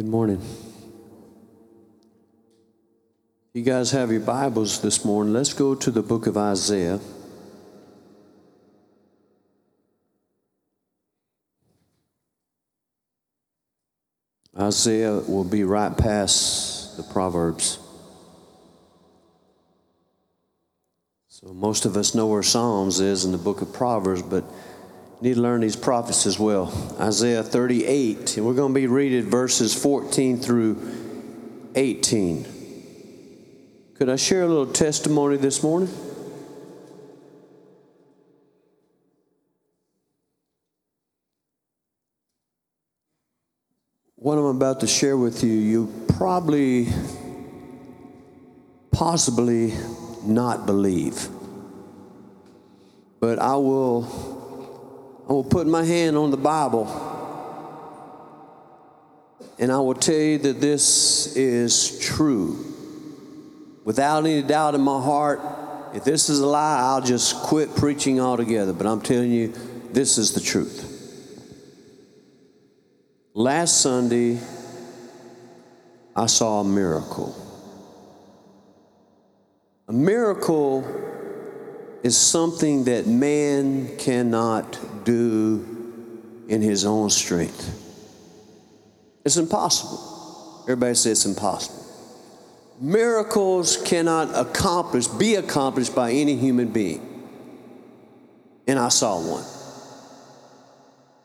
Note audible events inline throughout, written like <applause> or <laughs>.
Good morning. You guys have your Bibles this morning. Let's go to the book of Isaiah. Isaiah will be right past the Proverbs. So most of us know where Psalms is in the book of Proverbs, but need to learn these prophets as well. Isaiah 38, and we're going to be reading verses 14 through 18. Could I share a little testimony this morning? What I'm about to share with you, you probably, possibly not believe. But I will I will put my hand on the Bible and I will tell you that this is true. Without any doubt in my heart, if this is a lie, I'll just quit preaching altogether. But I'm telling you, this is the truth. Last Sunday, I saw a miracle. A miracle is something that man cannot do in his own strength. It's impossible. Everybody says it's impossible. Miracles cannot accomplish, be accomplished by any human being. And I saw one.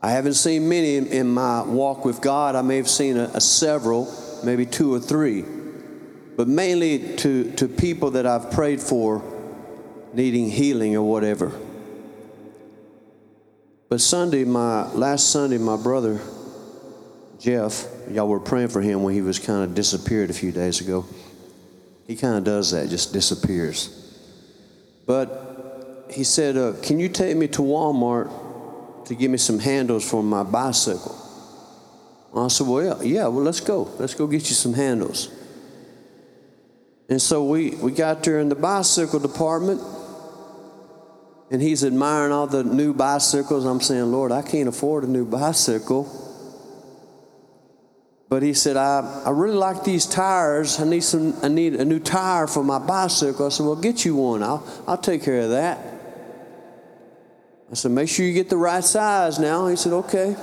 I haven't seen many in, in my walk with God. I may have seen a, a several, maybe two or three, but mainly to, to people that I've prayed for needing healing or whatever. But Sunday, my last Sunday, my brother Jeff, y'all were praying for him when he was kind of disappeared a few days ago. He kind of does that, just disappears. But he said, uh, Can you take me to Walmart to give me some handles for my bicycle? I said, Well, yeah, yeah, well, let's go. Let's go get you some handles. And so we, we got there in the bicycle department, and he's admiring all the new bicycles. I'm saying, Lord, I can't afford a new bicycle. But he said, I, I really like these tires. I need some I need a new tire for my bicycle. I said, Well, get you one. I'll I'll take care of that. I said, make sure you get the right size now. He said, okay.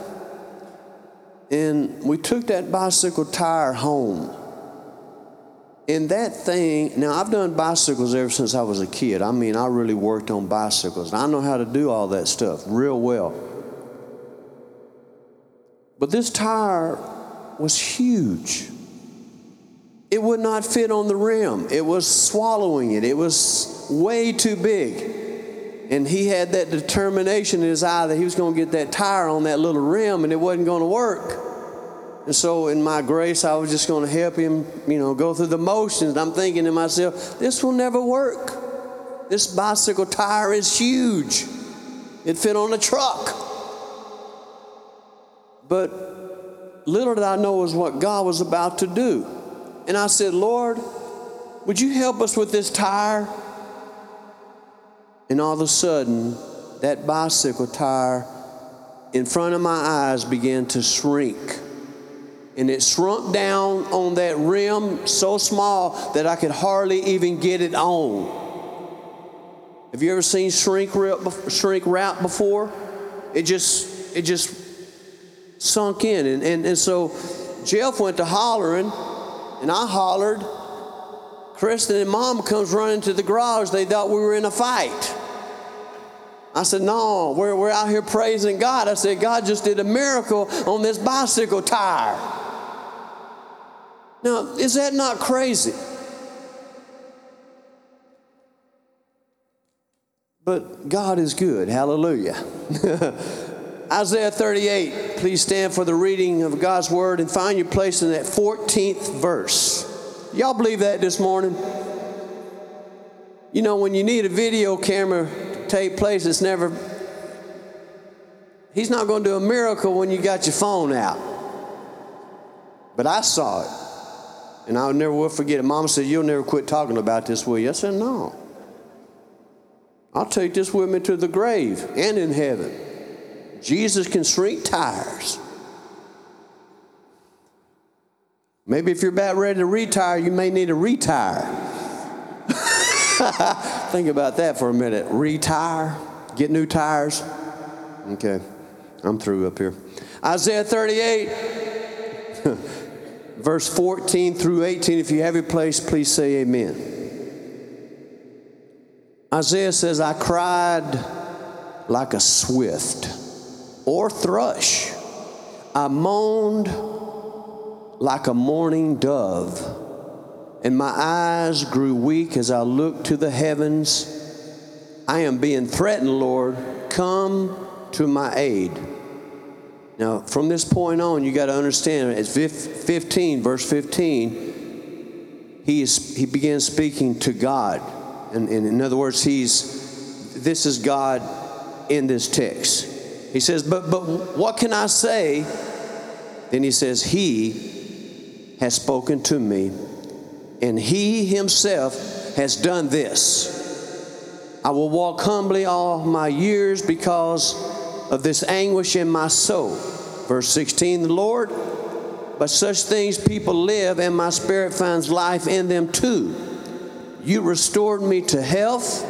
And we took that bicycle tire home. And that thing, now I've done bicycles ever since I was a kid. I mean, I really worked on bicycles. I know how to do all that stuff real well. But this tire was huge. It would not fit on the rim. It was swallowing it. It was way too big. And he had that determination in his eye that he was going to get that tire on that little rim and it wasn't going to work. And so, in my grace, I was just going to help him, you know, go through the motions. I'm thinking to myself, this will never work. This bicycle tire is huge, it fit on a truck. But little did I know was what God was about to do. And I said, Lord, would you help us with this tire? And all of a sudden, that bicycle tire in front of my eyes began to shrink and it shrunk down on that rim so small that I could hardly even get it on. Have you ever seen shrink wrap, shrink wrap before? It just it just sunk in, and, and and so Jeff went to hollering, and I hollered. Kristen and Mom comes running to the garage. They thought we were in a fight. I said, No, we're, we're out here praising God. I said, God just did a miracle on this bicycle tire. Now, is that not crazy? But God is good. Hallelujah. <laughs> Isaiah 38, please stand for the reading of God's word and find your place in that 14th verse. Y'all believe that this morning? You know, when you need a video camera to take place, it's never, He's not going to do a miracle when you got your phone out. But I saw it. And I'll never will forget it. Mama said, You'll never quit talking about this, will you? I said, No. I'll take this with me to the grave and in heaven. Jesus can shrink tires. Maybe if you're about ready to retire, you may need to retire. <laughs> Think about that for a minute. Retire, get new tires. Okay, I'm through up here. Isaiah 38, verse 14 through 18. If you have your place, please say amen. Isaiah says, I cried like a swift or thrush. I moaned like a mourning dove, and my eyes grew weak as I looked to the heavens. I am being threatened, Lord. Come to my aid. Now, from this point on, you got to understand, it's 15, verse 15, he, is, he begins speaking to God. And, and in other words, he's, this is God in this text. He says, but, but what can I say? Then he says, He has spoken to me, and He Himself has done this. I will walk humbly all my years because of this anguish in my soul. Verse 16, the Lord, but such things people live, and my spirit finds life in them too. You restored me to health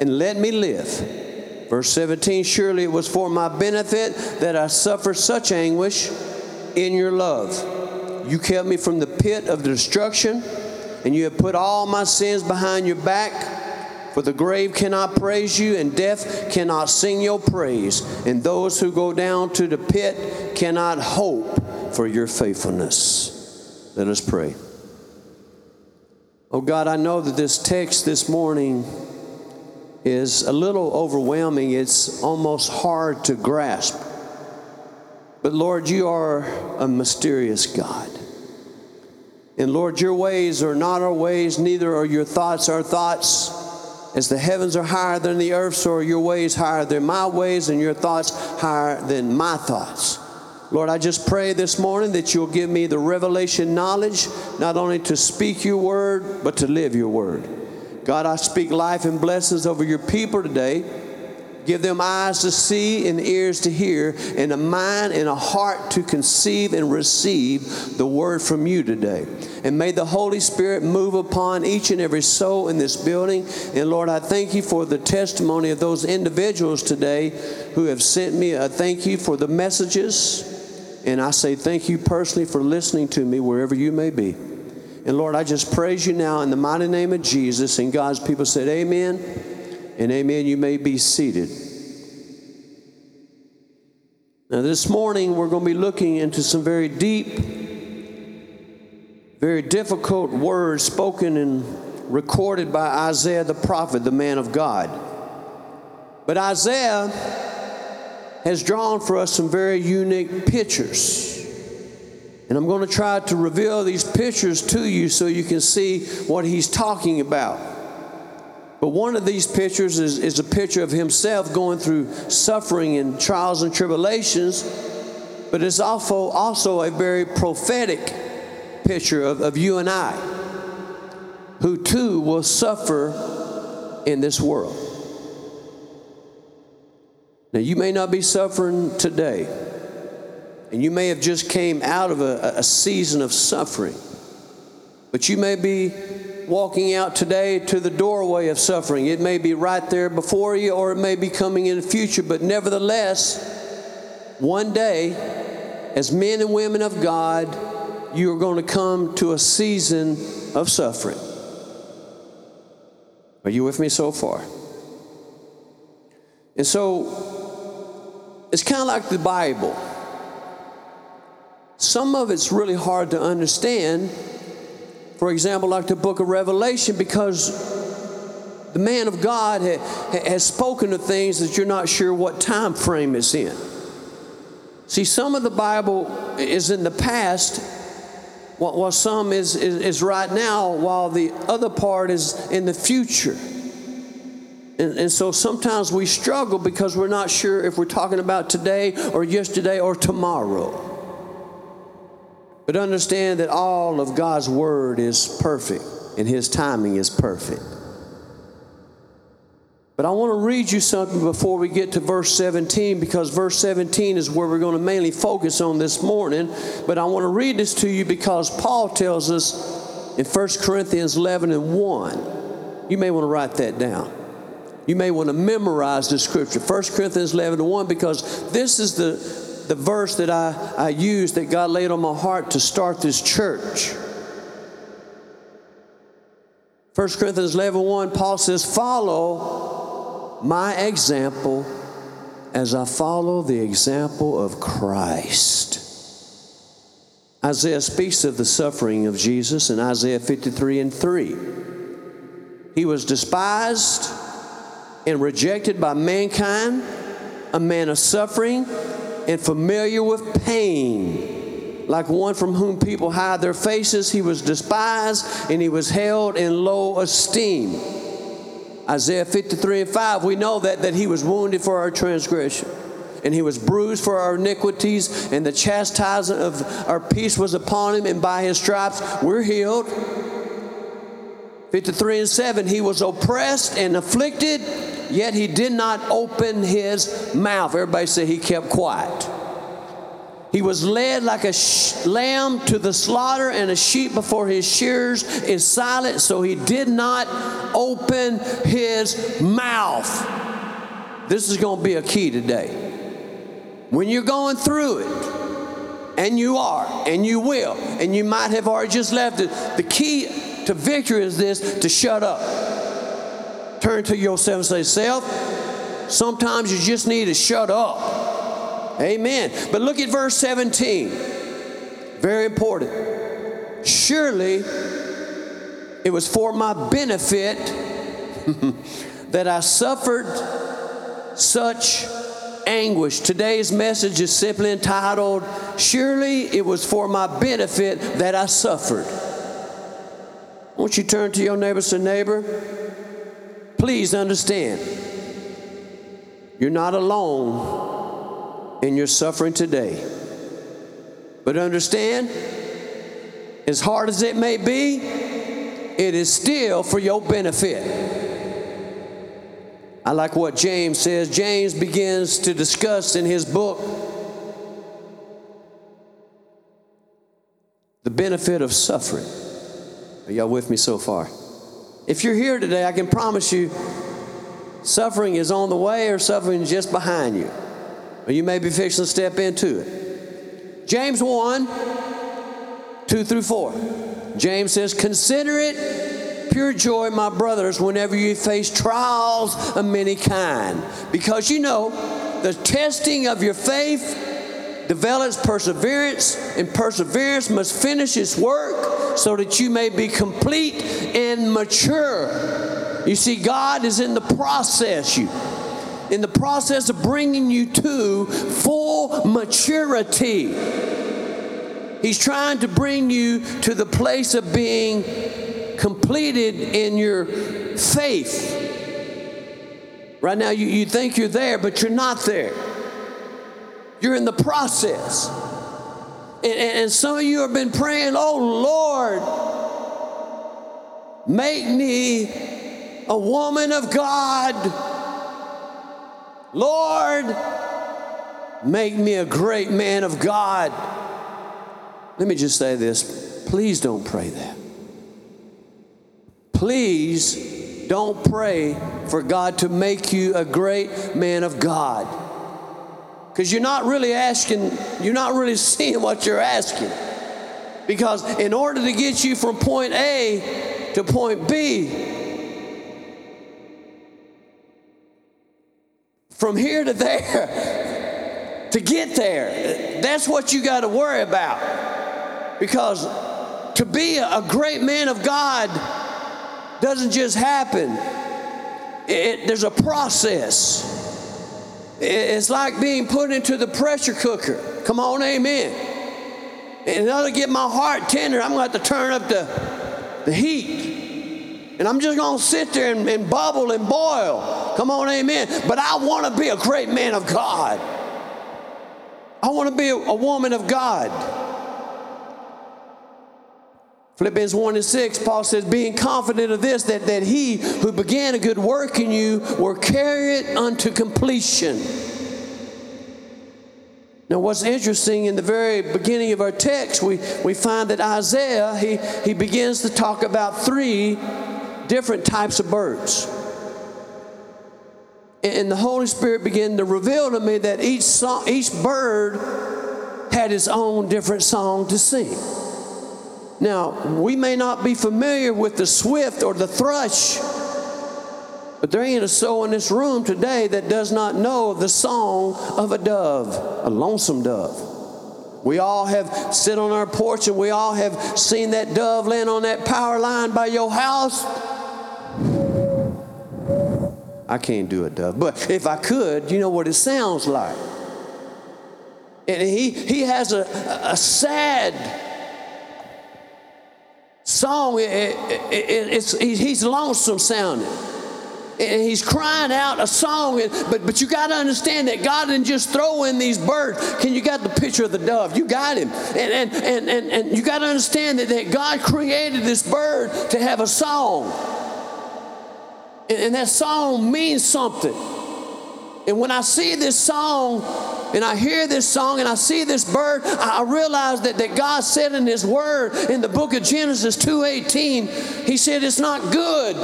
and let me live. Verse 17 Surely it was for my benefit that I suffered such anguish in your love. You kept me from the pit of destruction, and you have put all my sins behind your back. For the grave cannot praise you, and death cannot sing your praise. And those who go down to the pit cannot hope for your faithfulness. Let us pray. Oh God, I know that this text this morning is a little overwhelming. It's almost hard to grasp. But Lord, you are a mysterious God. And Lord, your ways are not our ways, neither are your thoughts our thoughts. As the heavens are higher than the earth, so are your ways higher than my ways, and your thoughts higher than my thoughts. Lord, I just pray this morning that you'll give me the revelation knowledge, not only to speak your word, but to live your word. God, I speak life and blessings over your people today. Give them eyes to see and ears to hear, and a mind and a heart to conceive and receive the word from you today. And may the Holy Spirit move upon each and every soul in this building. And Lord, I thank you for the testimony of those individuals today who have sent me. a thank you for the messages. And I say thank you personally for listening to me wherever you may be. And Lord, I just praise you now in the mighty name of Jesus. And God's people said, Amen and amen. You may be seated. Now, this morning we're going to be looking into some very deep, very difficult words spoken and recorded by Isaiah the prophet, the man of God. But Isaiah has drawn for us some very unique pictures. And I'm going to try to reveal these pictures to you so you can see what he's talking about. But one of these pictures is, is a picture of himself going through suffering and trials and tribulations, but it's also, also a very prophetic picture of, of you and I, who too will suffer in this world. Now, you may not be suffering today, and you may have just came out of a, a season of suffering, but you may be walking out today to the doorway of suffering. It may be right there before you, or it may be coming in the future, but nevertheless, one day, as men and women of God, you are going to come to a season of suffering. Are you with me so far? And so, it's kind of like the Bible. Some of it's really hard to understand. For example, like the book of Revelation, because the man of God ha- has spoken of things that you're not sure what time frame it's in. See, some of the Bible is in the past, while some is, is, is right now, while the other part is in the future. And, and, so sometimes we struggle because we're not sure if we're talking about today or yesterday or tomorrow. But understand that all of God's word is perfect and his timing is perfect. But I want to read you something before we get to verse 17 because verse 17 is where we're going to mainly focus on this morning. But I want to read this to you because Paul tells us in 1 Corinthians 11 and 1. You may want to write that down. You may want to memorize the scripture, 1 Corinthians 11 and 1, because this is the, the verse that I, I used that God laid on my heart to start this church. 1 Corinthians 11 1, Paul says, Follow my example as I follow the example of Christ. Isaiah speaks of the suffering of Jesus in Isaiah 53 and 3. He was despised and rejected by mankind, a man of suffering and familiar with pain. Like one from whom people hide their faces, he was despised and he was held in low esteem. Isaiah 53 and 5, we know that, that he was wounded for our transgression and he was bruised for our iniquities, and the chastisement of our peace was upon him, and by his stripes we're healed. 53 and 7, he was oppressed and afflicted, yet he did not open his mouth. Everybody say he kept quiet. He was led like a sh- lamb to the slaughter, and a sheep before his shears is silent, so he did not open his mouth. This is going to be a key today. When you're going through it, and you are, and you will, and you might have already just left it, the key to victory is this to shut up. Turn to yourself and say, Self, sometimes you just need to shut up. Amen. But look at verse 17. Very important. Surely it was for my benefit <laughs> that I suffered such anguish. Today's message is simply entitled, Surely it was for my benefit that I suffered. Won't you turn to your neighbor, say, neighbor, please understand, you're not alone in your suffering today. But understand, as hard as it may be, it is still for your benefit. I like what James says. James begins to discuss in his book the benefit of suffering. Are y'all with me so far? If you're here today, I can promise you suffering is on the way or suffering is just behind you or you may be fixing to step into it. James 1 2 through 4. James says, Consider it pure joy, my brothers, whenever you face trials of many kind, because you know the testing of your faith develops perseverance, and perseverance must finish its work so that you may be complete and mature. You see, God is in the process. You in the process of bringing you to full maturity. He's trying to bring you to the place of being completed in your faith. Right now, you, you think you're there, but you're not there. You're in the process. And, some of you have been praying, oh Lord, make me a woman of God Lord, make me a great man of God. Let me just say this please don't pray that. Please don't pray for God to make you a great man of God. Because you're not really asking, you're not really <laughs> seeing what you're asking. Because in order to get you from point A to point B, from here to there <laughs> to get there. That's what you got to worry about. Because to be a great man of God doesn't just happen, it, there's a process. It's like being put into the pressure cooker. Come on, amen. In order to get my heart tender, I'm going to have to turn up the, the heat. And I'm just going to sit there and, and bubble and boil. Come on, amen. But I want to be a great man of God. I want to be a, a woman of God. Philippians 1 and 6, Paul says, being confident of this, that, that he who began a good work in you will carry it unto completion. Now, what's interesting in the very beginning of our text, we, we find that Isaiah, he, he begins to talk about three different types of birds. And the Holy Spirit began to reveal to me that each, song, each bird had its own different song to sing. Now, we may not be familiar with the swift or the thrush, but there ain't a soul in this room today that does not know the song of a dove, a lonesome dove. We all have sit on our porch and we all have seen that dove land on that power line by your house. I can't do it, dove. But if I could, you know what it sounds like. And he, he has a, a sad song. It, it, it, it's, he's lonesome sounding and he's crying out a song. But, but you got to understand that God didn't just throw in these birds. Can you got the picture of the dove? You got him. And, and, and, and, and you got to understand that, that God created this bird to have a song. And, and that song means something. And when I see this song, and I hear this song and I see this bird, I realize that, that God said in His Word in the book of Genesis 2.18, He said it's not good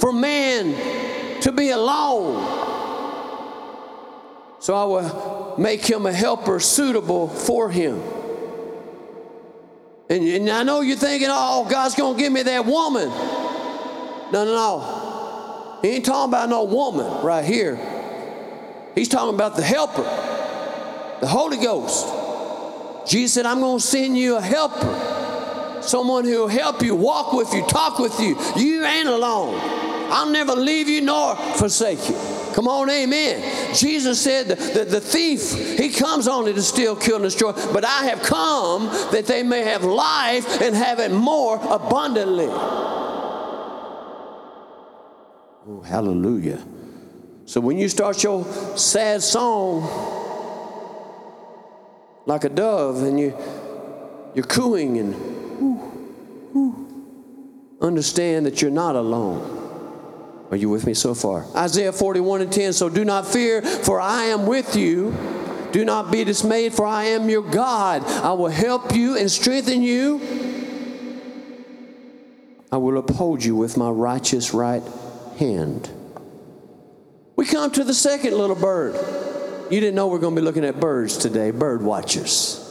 for man to be alone. So I will make him a helper suitable for him. And, and I know you're thinking, oh, God's going to give me that woman. No, no, no. He ain't talking about no woman right here. He's talking about the helper, the Holy Ghost. Jesus said, I'm going to send you a helper, someone who will help you, walk with you, talk with you. You ain't alone. I'll never leave you nor forsake you. Come on, amen. Jesus said that the thief, he comes only to steal, kill, and destroy, but I have come that they may have life and have it more abundantly. Oh, hallelujah. So when you start your sad song like a dove and you, you're cooing and understand that you're not alone. Are you with me so far? Isaiah 41 and 10. So do not fear, for I am with you. Do not be dismayed, for I am your God. I will help you and strengthen you. I will uphold you with my righteous right hand. We come to the second little bird. You didn't know we're going to be looking at birds today, bird watchers.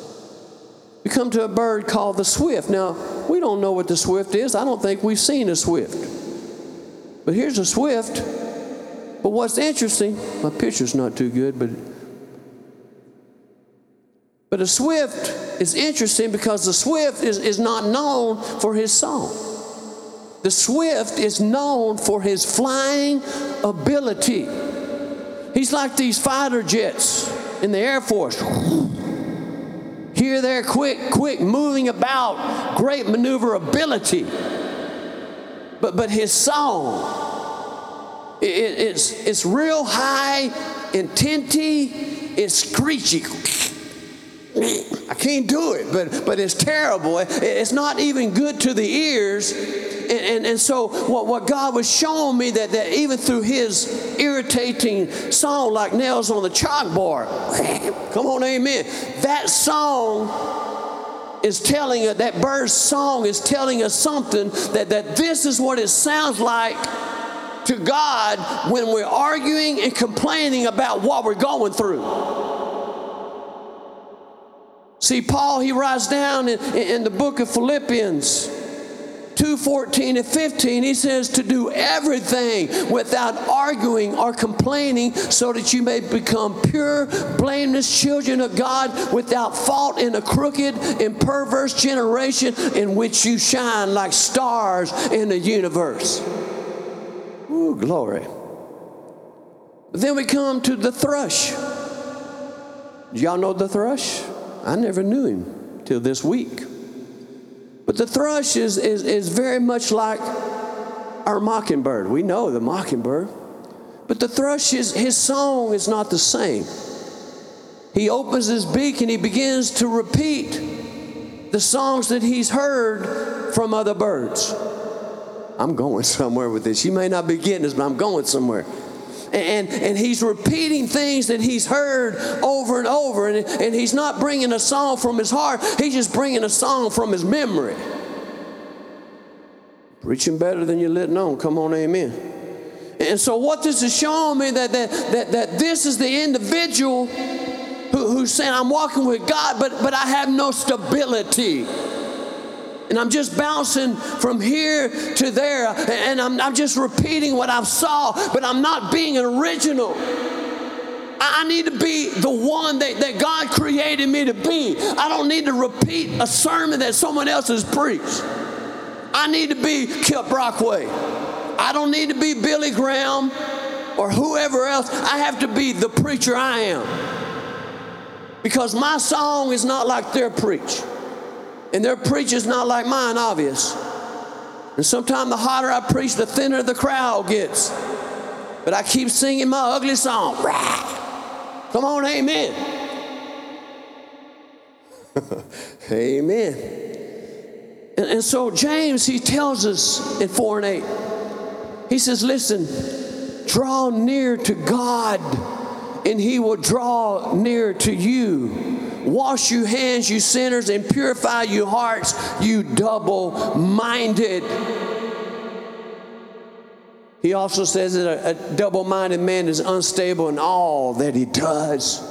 We come to a bird called the swift. Now, we don't know what the swift is. I don't think we've seen a swift. But here's a swift. But what's interesting, my picture's not too good, but but a swift is interesting because the swift is, is not known for his song. The swift is known for his flying ability. He's like these fighter jets in the Air Force. Here, there, quick, quick, moving about, great maneuverability. But, but his song, it, it's, it's real high, intenty, it's screechy. I can't do it, but, but it's terrible. It's not even good to the ears. And, and, so what, what God was showing me that, that even through his irritating song like nails on the chalkboard, <laughs> come on, amen. That song is telling us, that bird's song is telling us something that, that this is what it sounds like to God when we're arguing and complaining about what we're going through. See, Paul, he writes down in, in the book of Philippians 2 14 and 15, he says to do everything without arguing or complaining, so that you may become pure, blameless children of God without fault in a crooked and perverse generation in which you shine like stars in the universe. Ooh, glory. Then we come to the thrush. Y'all know the thrush? I never knew him till this week. But the thrush is, is, is very much like our mockingbird. We know the mockingbird. But the thrush, is, his song is not the same. He opens his beak and he begins to repeat the songs that he's heard from other birds. I'm going somewhere with this. You may not be getting this, but I'm going somewhere. And, and he's repeating things that he's heard over and over. And, and he's not bringing a song from his heart, he's just bringing a song from his memory. Preaching better than you're letting on. Come on, amen. And so, what this is showing me that, that, that, that this is the individual who, who's saying, I'm walking with God, but, but I have no stability. And I'm just bouncing from here to there, and I'm, I'm just repeating what I've saw, but I'm not being original. I need to be the one that, that God created me to be. I don't need to repeat a sermon that someone else has preached. I need to be Kip Brockway. I don't need to be Billy Graham or whoever else. I have to be the preacher I am because my song is not like their preach. And their preach is not like mine, obvious. And sometimes the hotter I preach, the thinner the crowd gets. But I keep singing my ugly song. <laughs> Come on, amen. <laughs> amen. And, and so James, he tells us in 4 and 8, he says, listen, draw near to God and he will draw near to you. Wash your hands, you sinners, and purify your hearts, you double minded. He also says that a, a double minded man is unstable in all that he does.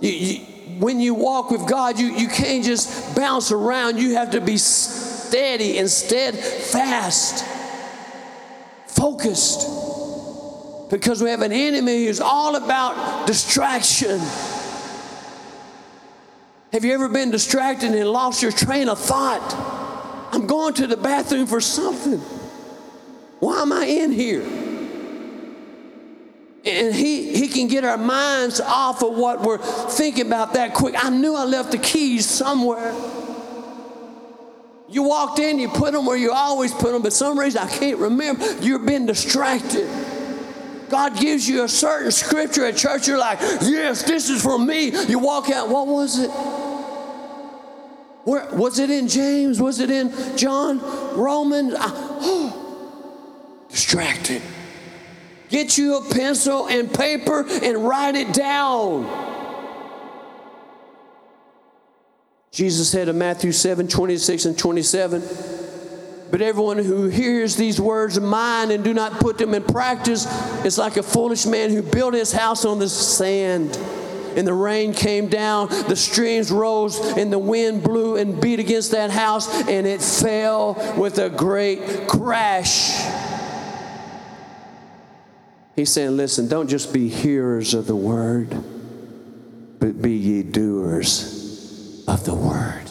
You, you, when you walk with God, you, you can't just bounce around. You have to be steady and steadfast, focused because we have an enemy who's all about distraction. Have you ever been distracted and lost your train of thought? I'm going to the bathroom for something. Why am I in here? And he, he can get our minds off of what we're thinking about that quick. I knew I left the keys somewhere. You walked in, you put them where you always put them, but some reason I can't remember. You've been distracted. God gives you a certain scripture at church, you're like, yes, this is for me. You walk out, what was it? Where, was it in James? Was it in John? Romans? Oh, distracted. Get you a pencil and paper and write it down. Jesus said in Matthew 7 26 and 27, but everyone who hears these words of mine and do not put them in practice is like a foolish man who built his house on the sand. And the rain came down, the streams rose, and the wind blew and beat against that house, and it fell with a great crash. He's saying, Listen, don't just be hearers of the word, but be ye doers of the word.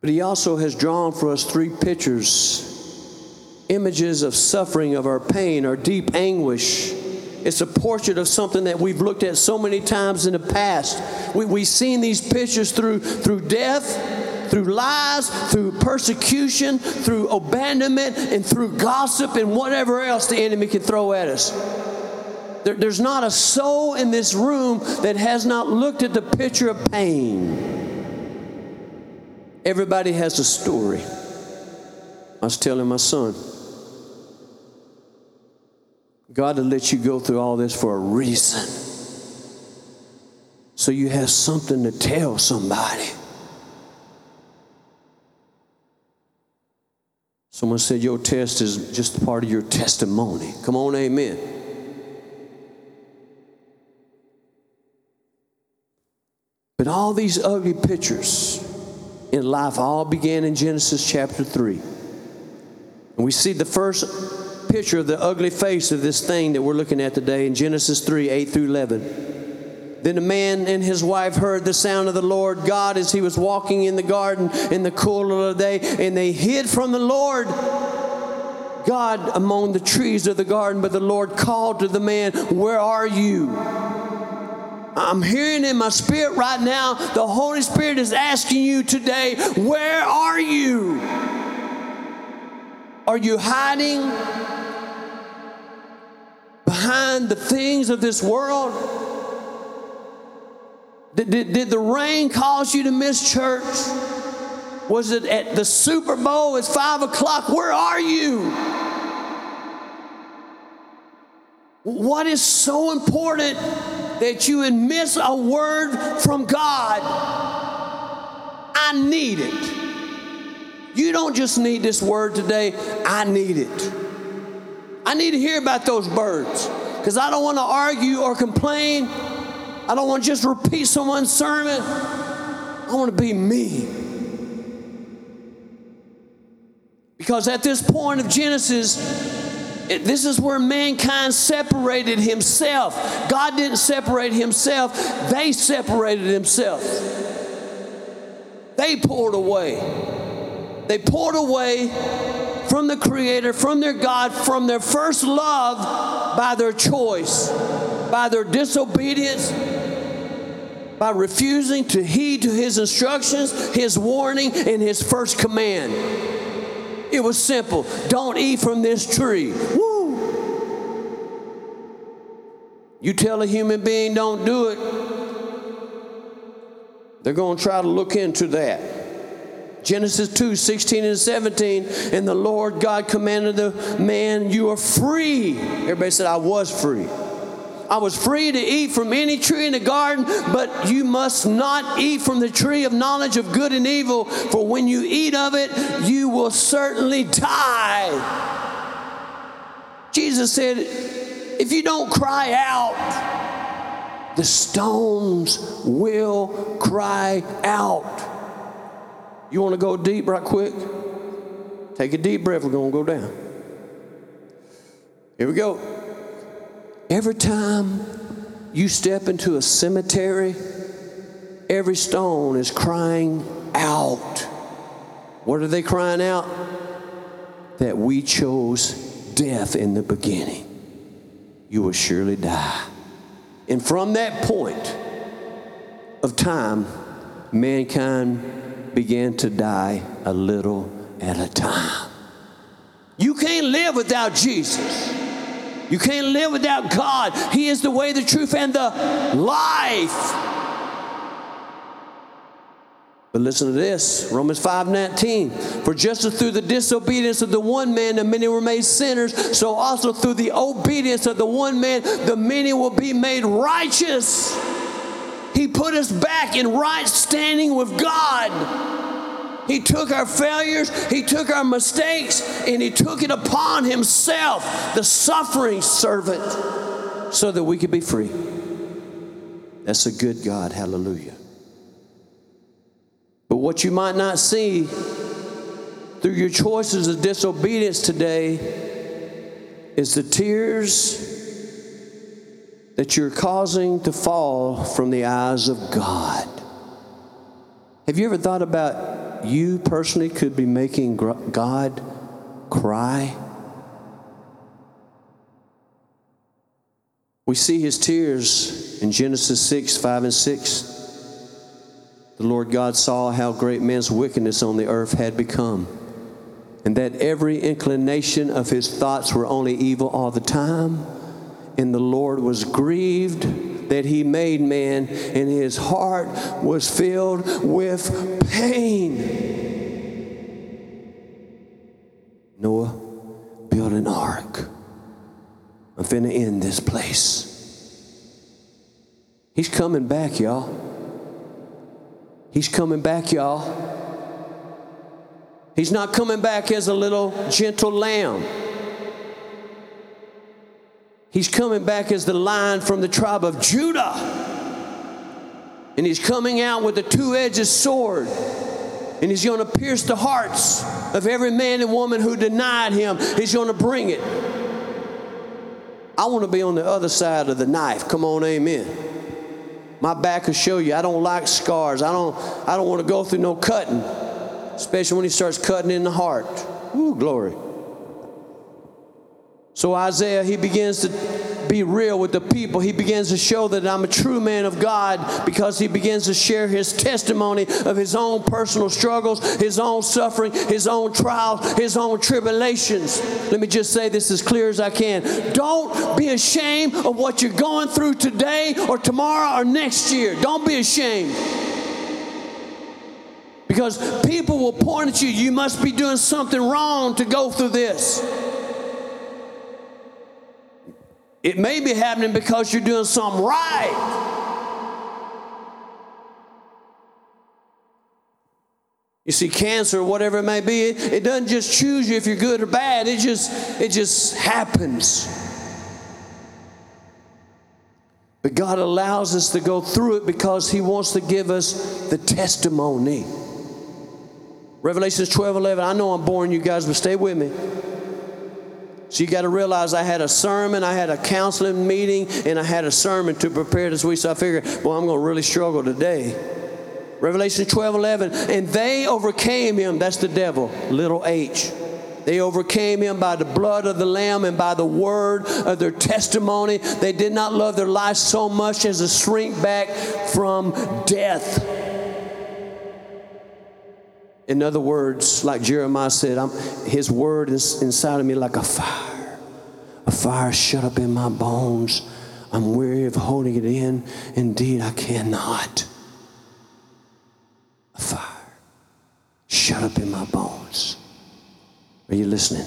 But he also has drawn for us three pictures, images of suffering, of our pain, our deep anguish. It's a portrait of something that we've looked at so many times in the past. We, we've seen these pictures through, through death, through lies, through persecution, through abandonment, and through gossip and whatever else the enemy can throw at us. There, there's not a soul in this room that has not looked at the picture of pain. Everybody has a story. I was telling my son, God will let you go through all this for a reason. So you have something to tell somebody. Someone said your test is just part of your testimony. Come on, amen. But all these ugly pictures, in life all began in Genesis chapter 3. And we see the first picture of the ugly face of this thing that we're looking at today in Genesis 3 8 through 11. Then the man and his wife heard the sound of the Lord God as he was walking in the garden in the cool of the day, and they hid from the Lord God among the trees of the garden. But the Lord called to the man, Where are you? I'm hearing in my spirit right now, the Holy Spirit is asking you today, where are you? Are you hiding behind the things of this world? Did, did, did the rain cause you to miss church? Was it at the Super Bowl? It's five o'clock. Where are you? What is so important that you would miss a word from God? I need it. You don't just need this word today, I need it. I need to hear about those birds because I don't want to argue or complain. I don't want to just repeat someone's sermon. I want to be me. Because at this point of Genesis, it, this is where mankind separated himself. God didn't separate himself, they separated themselves. They poured away. They poured away from the Creator, from their God, from their first love by their choice, by their disobedience, by refusing to heed to His instructions, His warning, and His first command. It was simple don't eat from this tree. Woo! You tell a human being don't do it, they're going to try to look into that. Genesis 2 16 and 17. And the Lord God commanded the man, You are free. Everybody said, I was free. I was free to eat from any tree in the garden, but you must not eat from the tree of knowledge of good and evil, for when you eat of it, you will certainly die. Jesus said, If you don't cry out, the stones will cry out. You want to go deep right quick? Take a deep breath. We're going to go down. Here we go. Every time you step into a cemetery, every stone is crying out. What are they crying out? That we chose death in the beginning. You will surely die. And from that point of time, mankind began to die a little at a time. You can't live without Jesus. You can't live without God. He is the way, the truth, and the life. But listen to this Romans 5 19. For just as through the disobedience of the one man the many were made sinners, so also through the obedience of the one man the many will be made righteous. He put us back in right standing with God. He took our failures, He took our mistakes, and He took it upon Himself, the suffering servant, so that we could be free. That's a good God. Hallelujah. But what you might not see through your choices of disobedience today is the tears that you're causing to fall from the eyes of God. Have you ever thought about you personally could be making God cry? We see his tears in Genesis 6 5 and 6. The Lord God saw how great man's wickedness on the earth had become, and that every inclination of his thoughts were only evil all the time and the Lord was grieved that he made man, and his heart was filled with pain. Noah, build an ark. I'm finna end this place. He's coming back, y'all. He's coming back, y'all. He's not coming back as a little gentle lamb. He's coming back as the lion from the tribe of Judah. And he's coming out with a two edged sword. And he's going to pierce the hearts of every man and woman who denied him. He's going to bring it. I want to be on the other side of the knife. Come on, amen. My back will show you I don't like scars. I don't, I don't want to go through no cutting, especially when he starts cutting in the heart. Ooh, glory. So Isaiah, he begins to be real with the people. He begins to show that I'm a true man of God because he begins to share his testimony of his own personal struggles, his own suffering, his own trials, his own tribulations. Let me just say this as clear as I can. Don't be ashamed of what you're going through today or tomorrow or next year. Don't be ashamed. Because people will point at you, you must be doing something wrong to go through this. It may be happening because you're doing something right. You see, cancer whatever it may be, it, it doesn't just choose you if you're good or bad. It just, it just happens. But God allows us to go through it because He wants to give us the testimony. Revelations 12 11. I know I'm boring you guys, but stay with me. So you got to realize I had a sermon, I had a counseling meeting, and I had a sermon to prepare this week. So I figured, well, I'm going to really struggle today. Revelation 12 11. And they overcame him, that's the devil, little h. They overcame him by the blood of the Lamb and by the word of their testimony. They did not love their life so much as to shrink back from death. In other words, like Jeremiah said, I'm, his word is inside of me like a fire. A fire shut up in my bones. I'm weary of holding it in. Indeed, I cannot. A fire shut up in my bones. Are you listening?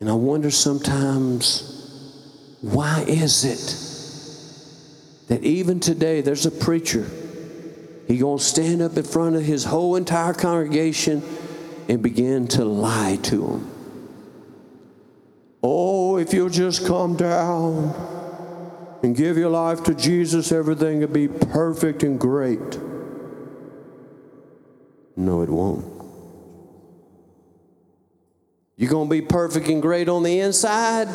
And I wonder sometimes, why is it that even today there's a preacher he going to stand up in front of his whole entire congregation and begin to lie to them. Oh, if you'll just come down and give your life to Jesus, everything will be perfect and great. No, it won't. You're going to be perfect and great on the inside,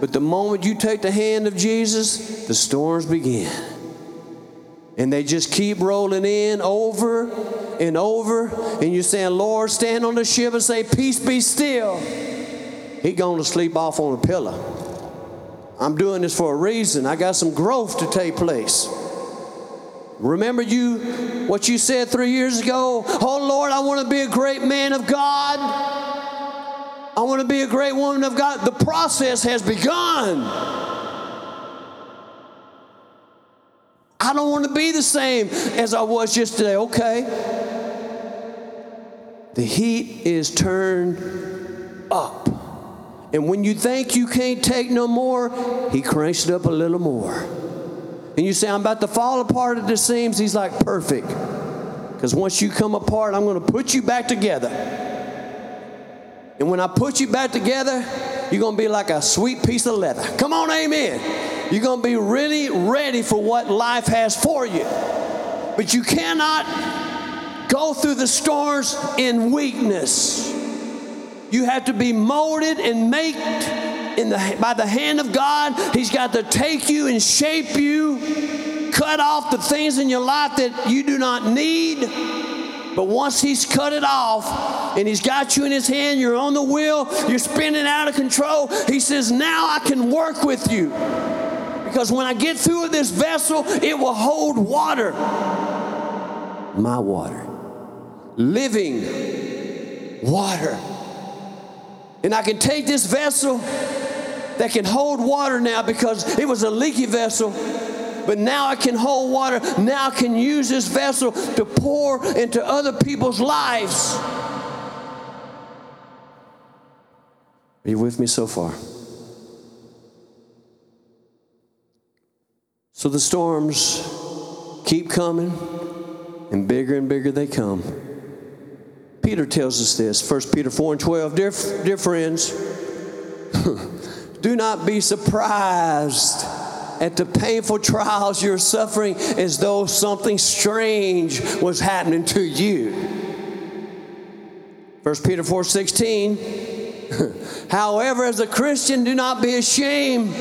but the moment you take the hand of Jesus, the storms begin. And they just keep rolling in over and over. And you're saying, Lord, stand on the ship and say, Peace be still. He going to sleep off on a pillow. I'm doing this for a reason. I got some growth to take place. Remember you what you said three years ago? Oh Lord, I want to be a great man of God. I want to be a great woman of God. The process has begun. I don't want to be the same as I was yesterday. Okay. The heat is turned up. And when you think you can't take no more, he cranks it up a little more. And you say, I'm about to fall apart at the seams. He's like, perfect. Because once you come apart, I'm going to put you back together. And when I put you back together, you're going to be like a sweet piece of leather. Come on, amen. You're going to be really ready for what life has for you. But you cannot go through the storms in weakness. You have to be molded and made in the, by the hand of God. He's got to take you and shape you, cut off the things in your life that you do not need. But once He's cut it off and He's got you in His hand, you're on the wheel, you're spinning out of control, He says, Now I can work with you because when I get through this vessel, it will hold water. My water. Living water. And I can take this vessel that can hold water now because it was a leaky vessel. But now I can hold water. Now I can use this vessel to pour into other people's lives. Are you with me so far? So the storms keep coming, and bigger and bigger they come. Peter tells us this, 1 Peter 4 and 12. Dear, dear friends, <laughs> do not be surprised at the painful trials you're suffering as though something strange was happening to you. 1 Peter 4 16. <laughs> However, as a Christian, do not be ashamed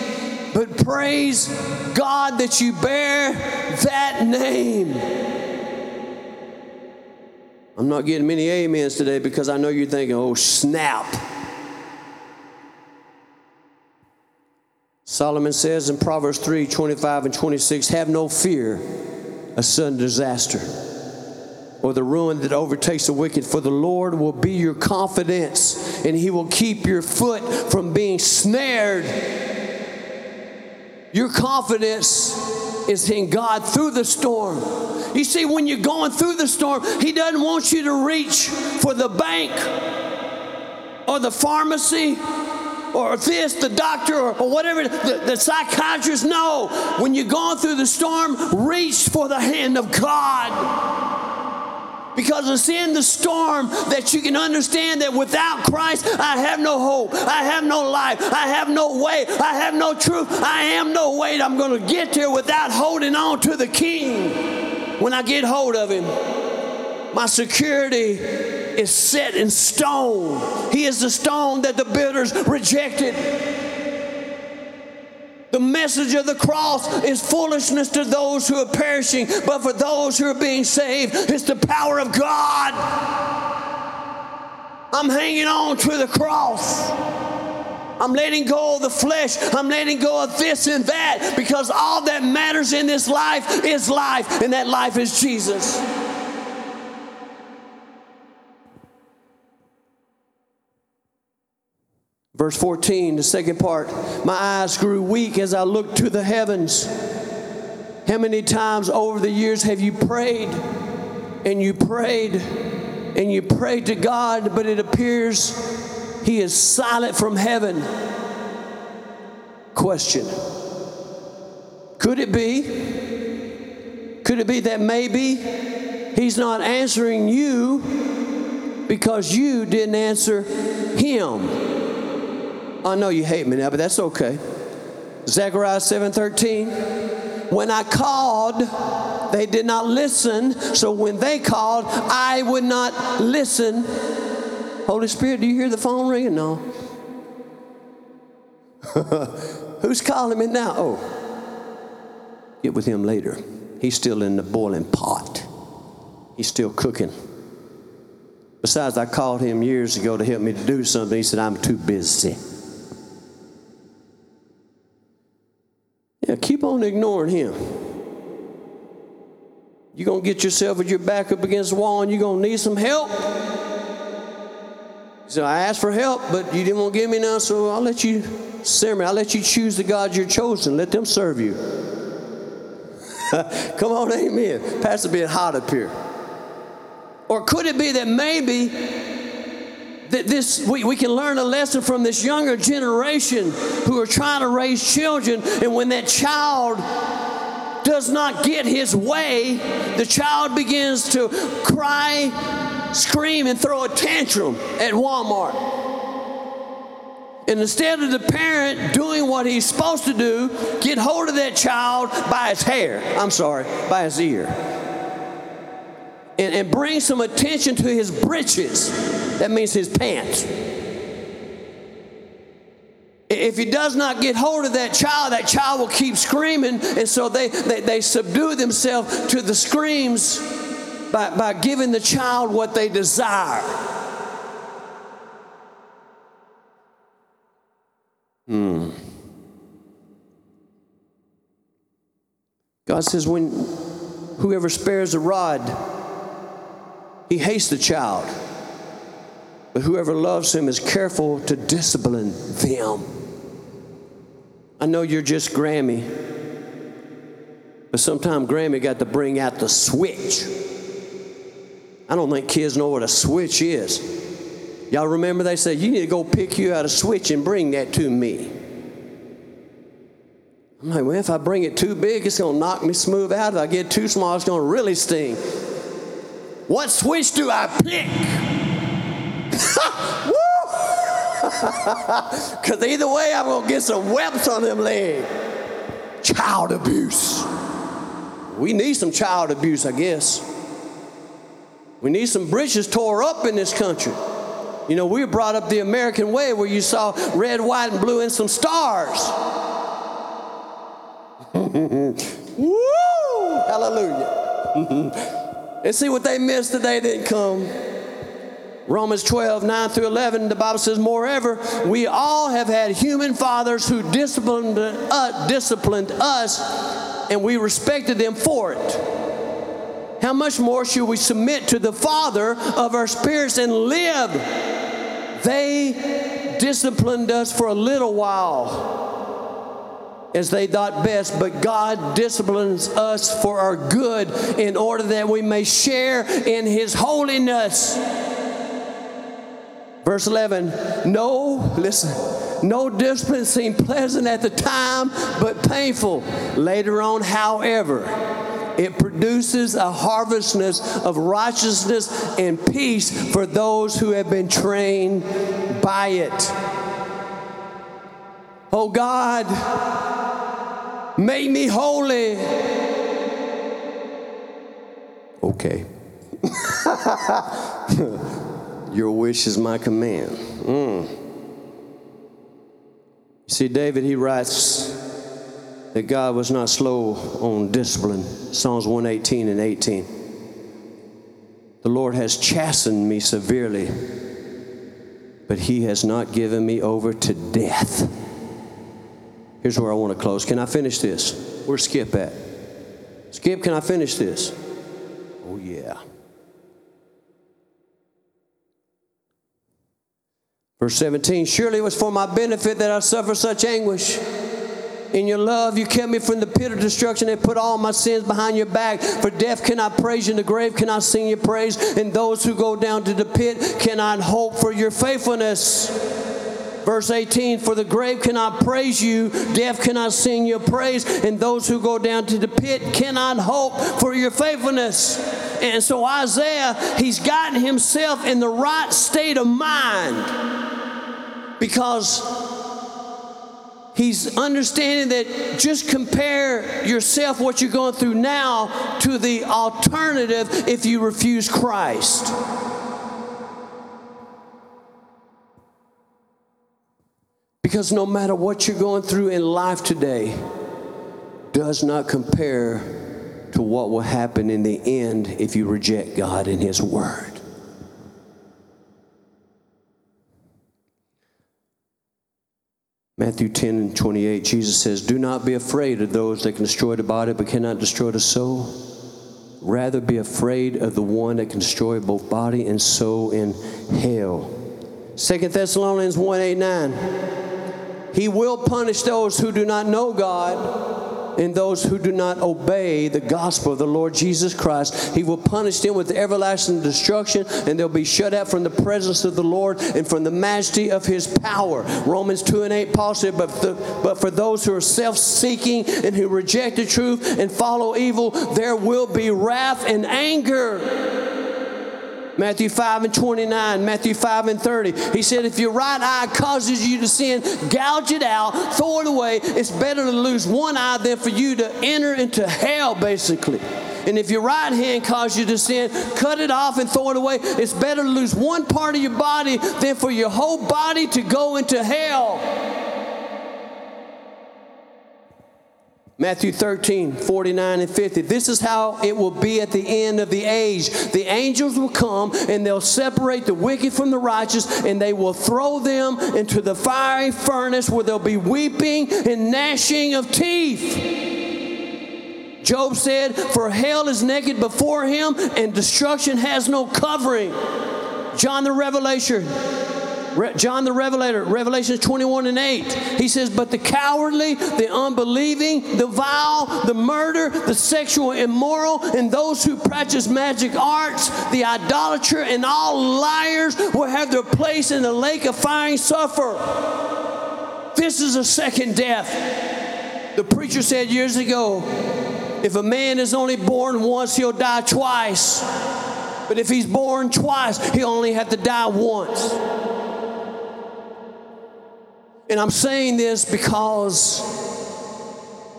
but praise God that you bear that name. I'm not getting many amens today because I know you're thinking, oh, snap. Solomon says in Proverbs 3 25 and 26, Have no fear of sudden disaster or the ruin that overtakes the wicked, for the Lord will be your confidence and he will keep your foot from being snared. Your confidence is in God through the storm. You see, when you're going through the storm, He doesn't want you to reach for the bank or the pharmacy or this, the doctor, or, or whatever, the, the psychiatrist. No, when you're going through the storm, reach for the hand of God. Because it's in the storm that you can understand that without Christ, I have no hope. I have no life. I have no way. I have no truth. I am no way I'm going to get there without holding on to the King. When I get hold of Him, my security is set in stone. He is the stone that the builders rejected. The message of the cross is foolishness to those who are perishing, but for those who are being saved, it's the power of God. I'm hanging on to the cross. I'm letting go of the flesh. I'm letting go of this and that because all that matters in this life is life, and that life is Jesus. Verse 14, the second part, my eyes grew weak as I looked to the heavens. How many times over the years have you prayed and you prayed and you prayed to God, but it appears He is silent from heaven? Question Could it be? Could it be that maybe He's not answering you because you didn't answer Him? I know you hate me now, but that's okay. Zechariah 7:13. When I called, they did not listen. So when they called, I would not listen. Holy Spirit, do you hear the phone ringing? No. <laughs> Who's calling me now? Oh, get with him later. He's still in the boiling pot. He's still cooking. Besides, I called him years ago to help me to do something. He said, I'm too busy. On ignoring him. You're going to get yourself with your back up against the wall and you're going to need some help. So I asked for help, but you didn't want to give me none, so I'll let you, Sarah, I'll let you choose the God you're chosen. Let them serve you. <laughs> Come on, amen. Pastor being hot up here. Or could it be that maybe this we, we can learn a lesson from this younger generation who are trying to raise children. And when that child does not get his way the child begins to cry scream and throw a tantrum at walmart. And instead of the parent doing what he's supposed to do get hold of that child by his hair. I'm sorry by his ear and, and bring some attention to his breeches. That means his pants. If he does not get hold of that child, that child will keep screaming, and so they, they, they subdue themselves to the screams by, by giving the child what they desire. Hmm. God says, when whoever spares the rod he hates the child. But whoever loves him is careful to discipline them. I know you're just Grammy, but sometimes Grammy got to bring out the switch. I don't think kids know what a switch is. Y'all remember they said, You need to go pick you out a switch and bring that to me. I'm like, Well, if I bring it too big, it's going to knock me smooth out. If I get too small, it's going to really sting. What switch do I pick? <laughs> Because <laughs> either way, I'm going to get some webs on them legs. Child abuse. We need some child abuse, I guess. We need some bridges tore up in this country. You know, we brought up the American way where you saw red, white, and blue and some stars. <laughs> Woo! Hallelujah. And see what they missed today didn't come. Romans 12, 9 through 11, the Bible says, Moreover, we all have had human fathers who disciplined, uh, disciplined us, and we respected them for it. How much more should we submit to the Father of our spirits and live? They disciplined us for a little while as they thought best, but God disciplines us for our good in order that we may share in His holiness. Verse 11, no, listen, no discipline seemed pleasant at the time, but painful. Later on, however, it produces a harvestness of righteousness and peace for those who have been trained by it. Oh God, make me holy. Okay. <laughs> Your wish is my command. Mm. See, David, he writes that God was not slow on discipline. Psalms 118 and 18. The Lord has chastened me severely, but he has not given me over to death. Here's where I want to close. Can I finish this? Where's Skip at? Skip, can I finish this? Oh, yeah. Verse 17 Surely it was for my benefit that I suffer such anguish. In your love, you kept me from the pit of destruction and put all my sins behind your back. For death cannot praise you, and the grave cannot sing your praise. And those who go down to the pit cannot hope for your faithfulness. Verse 18 For the grave cannot praise you, death cannot sing your praise, and those who go down to the pit cannot hope for your faithfulness. And so Isaiah, he's gotten himself in the right state of mind because he's understanding that just compare yourself, what you're going through now, to the alternative if you refuse Christ. Because no matter what you're going through in life today, does not compare to what will happen in the end if you reject God and His Word. Matthew 10 and 28, Jesus says, Do not be afraid of those that can destroy the body but cannot destroy the soul. Rather be afraid of the one that can destroy both body and soul in hell. 2 Thessalonians 1 8 9. He will punish those who do not know God and those who do not obey the gospel of the Lord Jesus Christ. He will punish them with everlasting destruction, and they'll be shut out from the presence of the Lord and from the majesty of his power. Romans 2 and 8, Paul said, But, the, but for those who are self seeking and who reject the truth and follow evil, there will be wrath and anger. Matthew 5 and 29, Matthew 5 and 30. He said, If your right eye causes you to sin, gouge it out, throw it away. It's better to lose one eye than for you to enter into hell, basically. And if your right hand causes you to sin, cut it off and throw it away. It's better to lose one part of your body than for your whole body to go into hell. Matthew 13, 49 and 50. This is how it will be at the end of the age. The angels will come and they'll separate the wicked from the righteous and they will throw them into the fiery furnace where there'll be weeping and gnashing of teeth. Job said, For hell is naked before him and destruction has no covering. John the Revelator Re- John the Revelator, Revelation 21 and 8. He says, But the cowardly, the unbelieving, the vile, the murder, the sexual immoral, and those who practice magic arts, the idolater, and all liars will have their place in the lake of fire and sulfur. This is a second death. The preacher said years ago, if a man is only born once, he'll die twice. But if he's born twice, he'll only have to die once. And I'm saying this because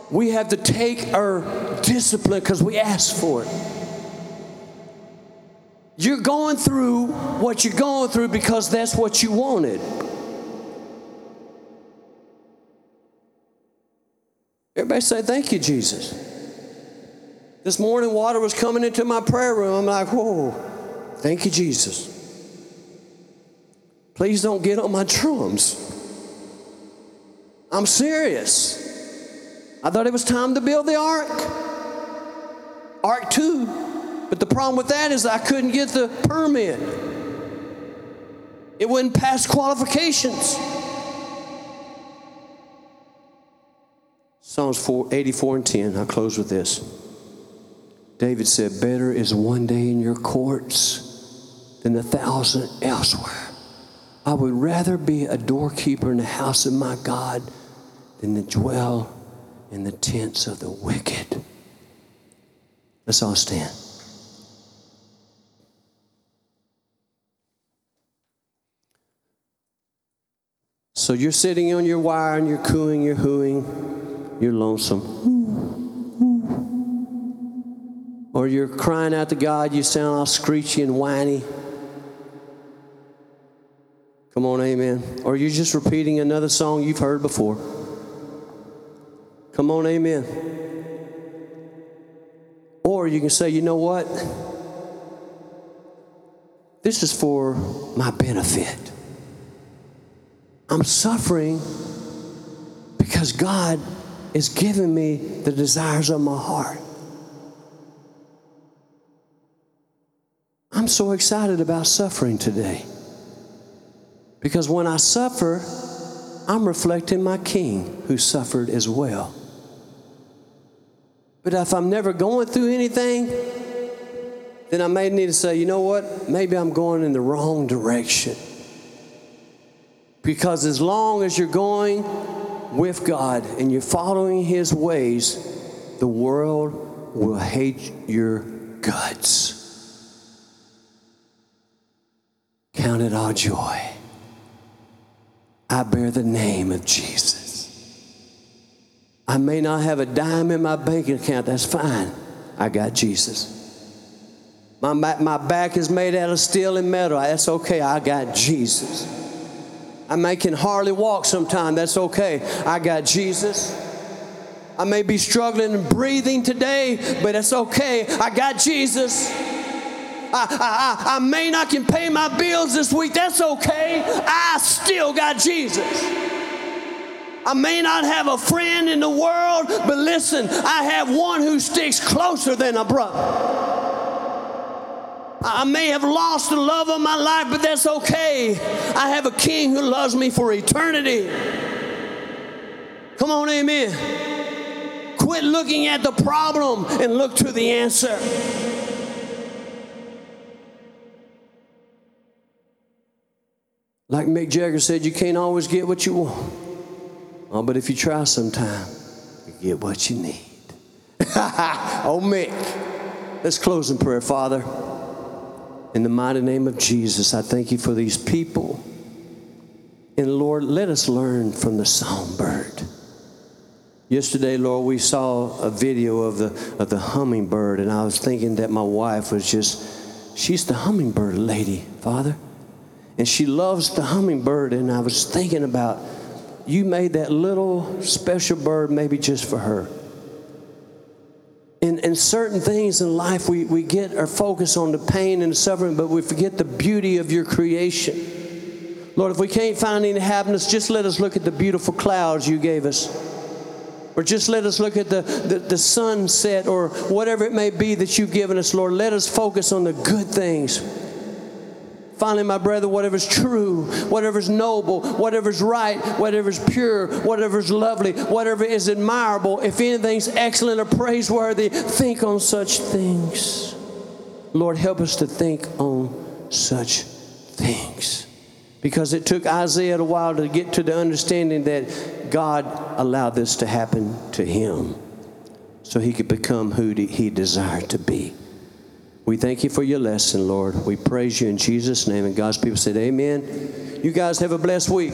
we have to take our discipline because we ask for it. You're going through what you're going through because that's what you wanted. Everybody say, Thank you, Jesus. This morning, water was coming into my prayer room. I'm like, Whoa, thank you, Jesus. Please don't get on my drums. I'm serious. I thought it was time to build the ark. Ark 2. But the problem with that is I couldn't get the permit. It wouldn't pass qualifications. Psalms 4, 84 and 10. I'll close with this. David said, Better is one day in your courts than a thousand elsewhere. I would rather be a doorkeeper in the house of my God than to dwell in the tents of the wicked. Let's all stand. So you're sitting on your wire and you're cooing, you're hooing, you're lonesome. Or you're crying out to God, you sound all screechy and whiny. Come on, amen. Or you're just repeating another song you've heard before. Come on, amen. Or you can say, you know what? This is for my benefit. I'm suffering because God is giving me the desires of my heart. I'm so excited about suffering today. Because when I suffer, I'm reflecting my King who suffered as well. But if I'm never going through anything, then I may need to say, you know what? Maybe I'm going in the wrong direction. Because as long as you're going with God and you're following His ways, the world will hate your guts. Count it all joy. I bear the name of Jesus. I may not have a dime in my bank account, that's fine. I got Jesus. My, my back is made out of steel and metal, that's okay. I got Jesus. I may can hardly walk sometime, that's okay. I got Jesus. I may be struggling and breathing today, but that's okay. I got Jesus. I, I, I, may not can pay my bills this week. That's okay. I still got Jesus. I may not have a friend in the world, but listen, I have one who sticks closer than a brother. I may have lost the love of my life, but that's okay. I have a king who loves me for eternity. Come on, amen. Quit looking at the problem and look to the answer. Like Mick Jagger said, you can't always get what you want. Oh, but if you try sometime, you get what you need. <laughs> oh, Mick. Let's close in prayer, Father. In the mighty name of Jesus, I thank you for these people. And Lord, let us learn from the songbird. Yesterday, Lord, we saw a video of the, of the hummingbird, and I was thinking that my wife was just, she's the hummingbird lady, Father. And she loves the hummingbird, and I was thinking about you made that little special bird maybe just for her. In, in certain things in life, we, we get our focus on the pain and the suffering, but we forget the beauty of your creation. Lord, if we can't find any happiness, just let us look at the beautiful clouds you gave us. Or just let us look at the, the, the sunset or whatever it may be that you've given us, Lord. Let us focus on the good things. Finally, my brother, whatever's true, whatever's noble, whatever's right, whatever's pure, whatever's lovely, whatever is admirable, if anything's excellent or praiseworthy, think on such things. Lord, help us to think on such things. Because it took Isaiah a while to get to the understanding that God allowed this to happen to him so he could become who he desired to be. We thank you for your lesson, Lord. We praise you in Jesus' name. And God's people said, Amen. You guys have a blessed week.